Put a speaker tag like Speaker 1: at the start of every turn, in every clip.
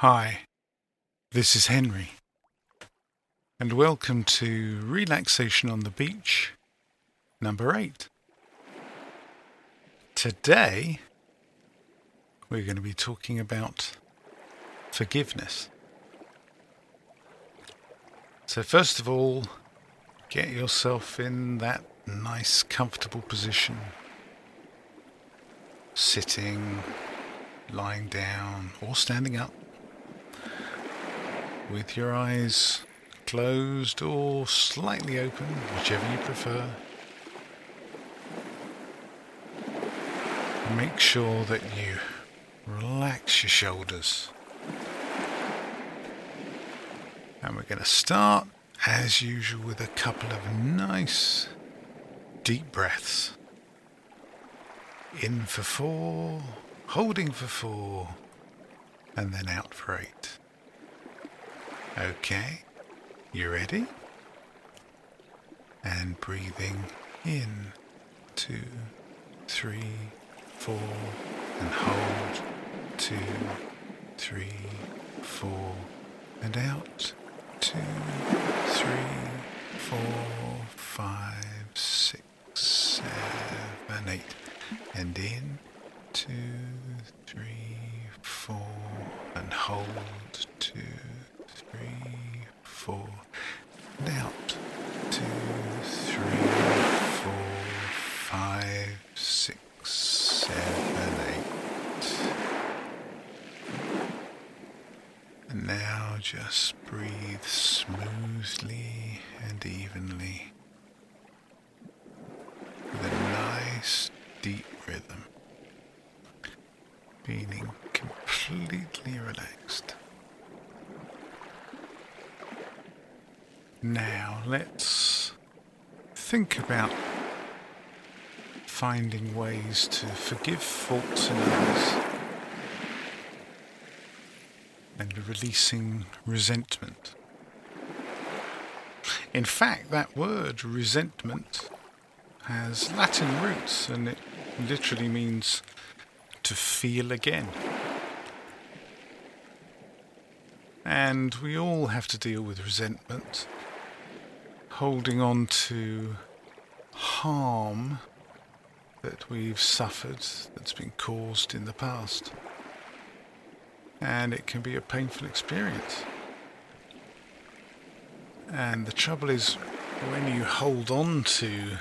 Speaker 1: Hi, this is Henry, and welcome to Relaxation on the Beach number 8. Today, we're going to be talking about forgiveness. So, first of all, get yourself in that nice, comfortable position, sitting, lying down, or standing up with your eyes closed or slightly open, whichever you prefer. Make sure that you relax your shoulders. And we're going to start, as usual, with a couple of nice deep breaths. In for four, holding for four, and then out for eight. Okay, you ready? And breathing in, two, three, four, and hold, two, three, four, and out, two, three, four, five, six, seven, eight, and in, two, three, Now let's think about finding ways to forgive faults in others and releasing resentment. In fact, that word resentment has Latin roots and it literally means to feel again. And we all have to deal with resentment holding on to harm that we've suffered that's been caused in the past. And it can be a painful experience. And the trouble is, when you hold on to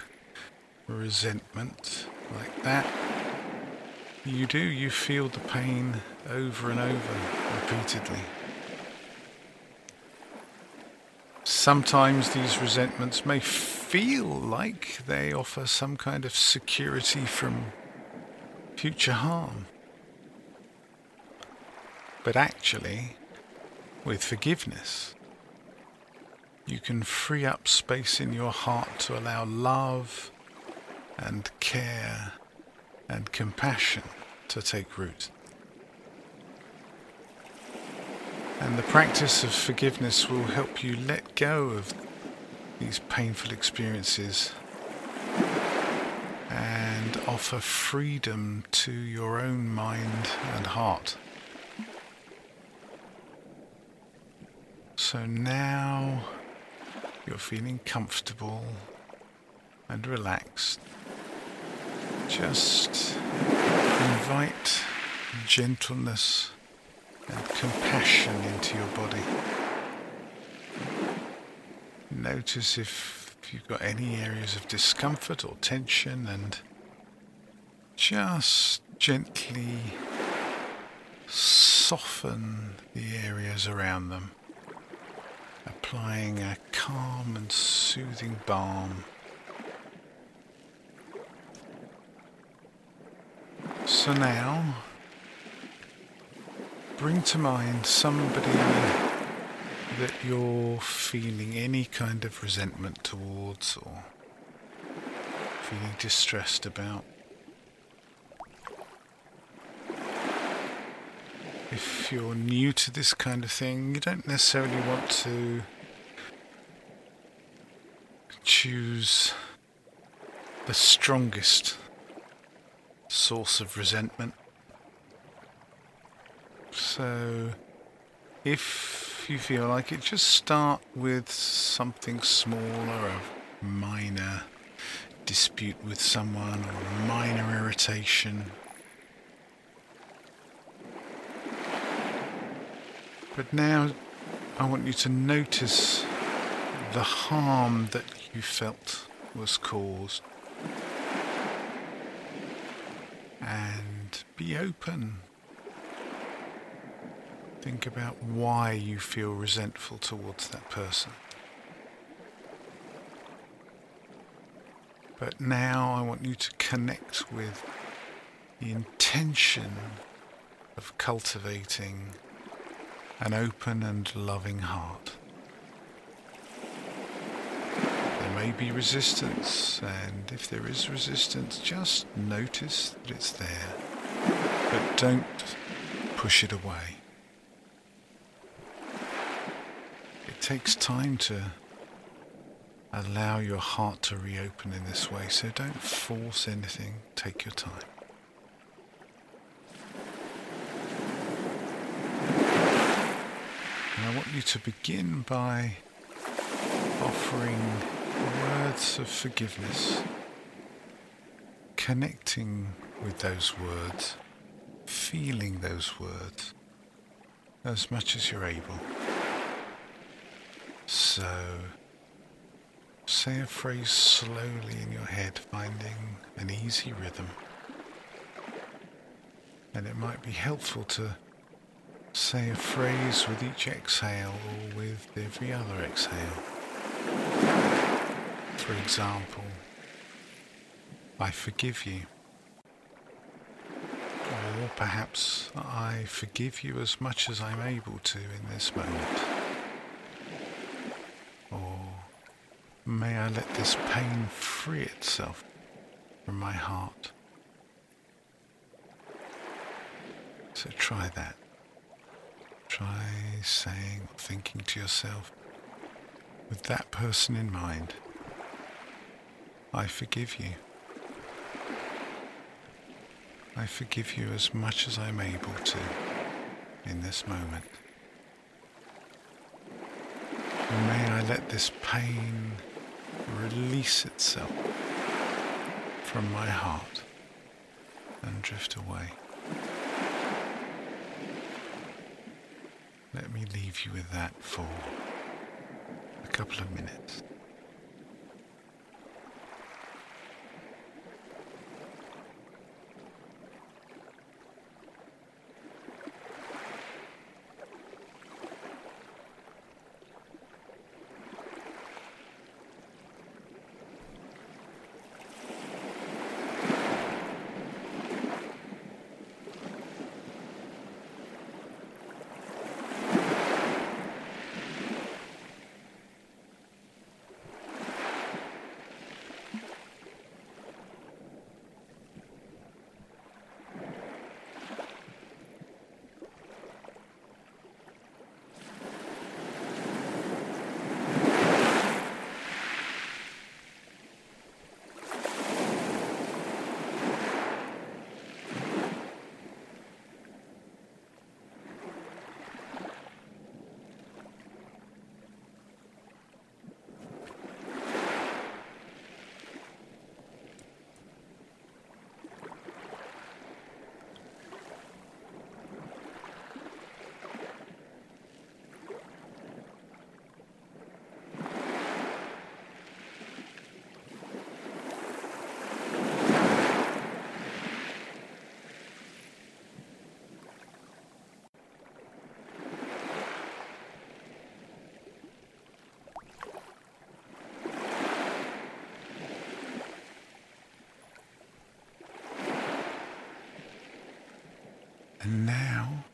Speaker 1: resentment like that, you do, you feel the pain over and over repeatedly. Sometimes these resentments may feel like they offer some kind of security from future harm. But actually, with forgiveness, you can free up space in your heart to allow love and care and compassion to take root. And the practice of forgiveness will help you let go of these painful experiences and offer freedom to your own mind and heart. So now you're feeling comfortable and relaxed. Just invite gentleness and compassion into your body. Notice if you've got any areas of discomfort or tension and just gently soften the areas around them, applying a calm and soothing balm. So now bring to mind somebody that you're feeling any kind of resentment towards or feeling distressed about. If you're new to this kind of thing, you don't necessarily want to choose the strongest source of resentment. So if you feel like it, just start with something smaller, a minor dispute with someone or a minor irritation. But now I want you to notice the harm that you felt was caused. And be open. Think about why you feel resentful towards that person. But now I want you to connect with the intention of cultivating an open and loving heart. There may be resistance, and if there is resistance, just notice that it's there, but don't push it away. It takes time to allow your heart to reopen in this way, so don't force anything, take your time. And I want you to begin by offering words of forgiveness, connecting with those words, feeling those words as much as you're able. So, say a phrase slowly in your head, finding an easy rhythm. And it might be helpful to Say a phrase with each exhale or with every other exhale. For example, I forgive you. Or perhaps I forgive you as much as I'm able to in this moment. May I let this pain free itself from my heart. So try that. Try saying or thinking to yourself, with that person in mind, I forgive you. I forgive you as much as I'm able to in this moment. May I let this pain release itself from my heart and drift away. Let me leave you with that for a couple of minutes. And now,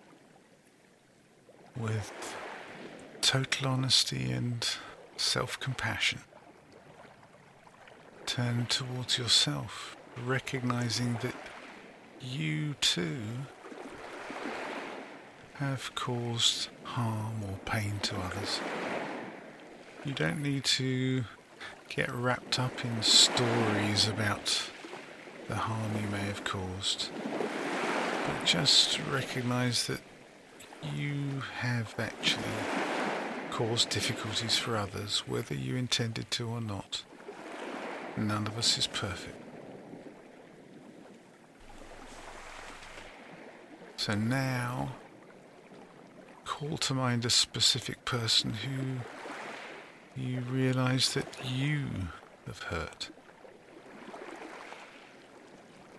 Speaker 1: with total honesty and self compassion, turn towards yourself, recognizing that you too have caused harm or pain to others. You don't need to get wrapped up in stories about the harm you may have caused. But just recognize that you have actually caused difficulties for others, whether you intended to or not. None of us is perfect. So now, call to mind a specific person who you realize that you have hurt.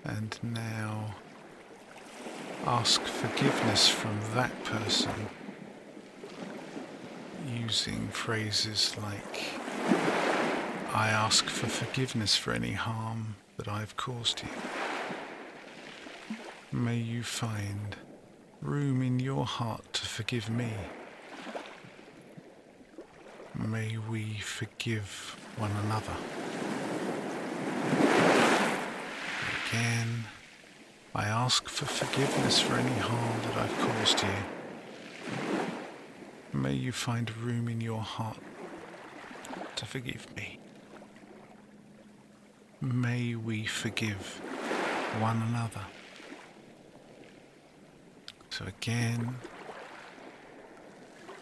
Speaker 1: And now ask forgiveness from that person using phrases like, I ask for forgiveness for any harm that I've caused you. May you find room in your heart to forgive me. May we forgive one another. Again, I ask for forgiveness for any harm that I've caused you. May you find room in your heart to forgive me. May we forgive one another. So again,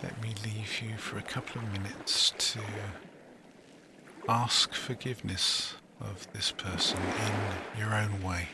Speaker 1: let me leave you for a couple of minutes to ask forgiveness of this person in your own way.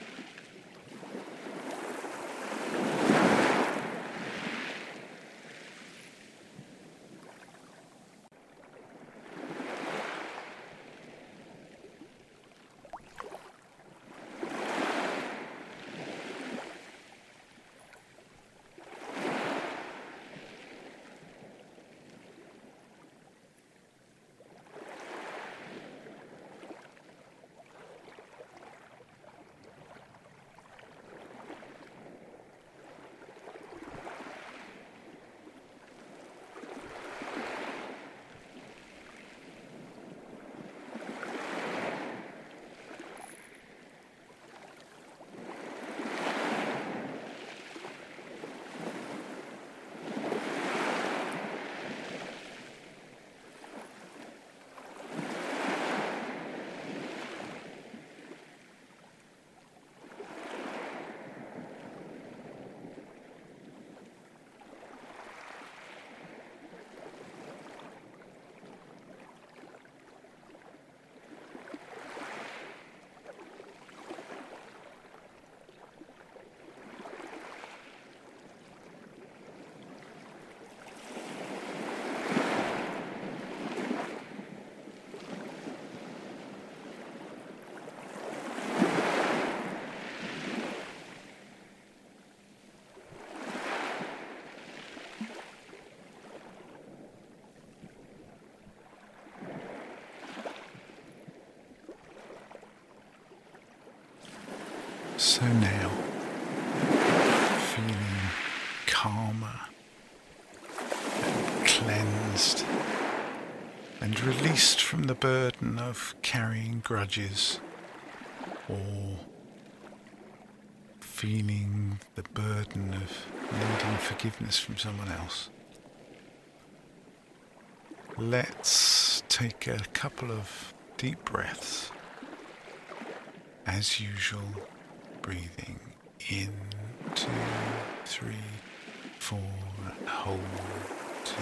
Speaker 1: So now, feeling calmer and cleansed and released from the burden of carrying grudges or feeling the burden of needing forgiveness from someone else. Let's take a couple of deep breaths as usual breathing in, two, three, four, hold, two,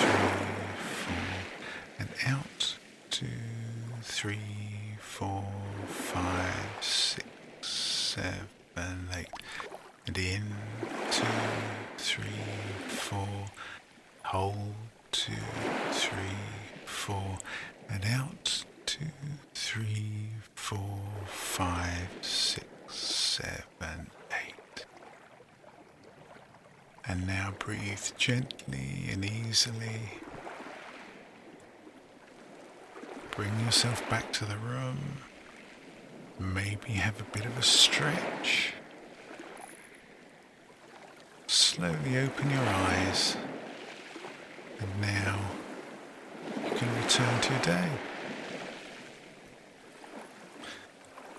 Speaker 1: three, four, and out, two, three, four, And now breathe gently and easily. Bring yourself back to the room. Maybe have a bit of a stretch. Slowly open your eyes. And now you can return to your day.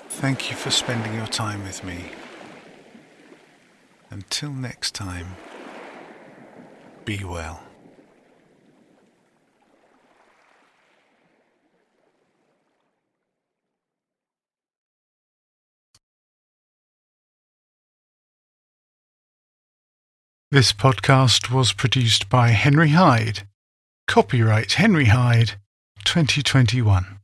Speaker 1: Thank you for spending your time with me. Until next time, be well. This podcast was produced by Henry Hyde. Copyright Henry Hyde 2021.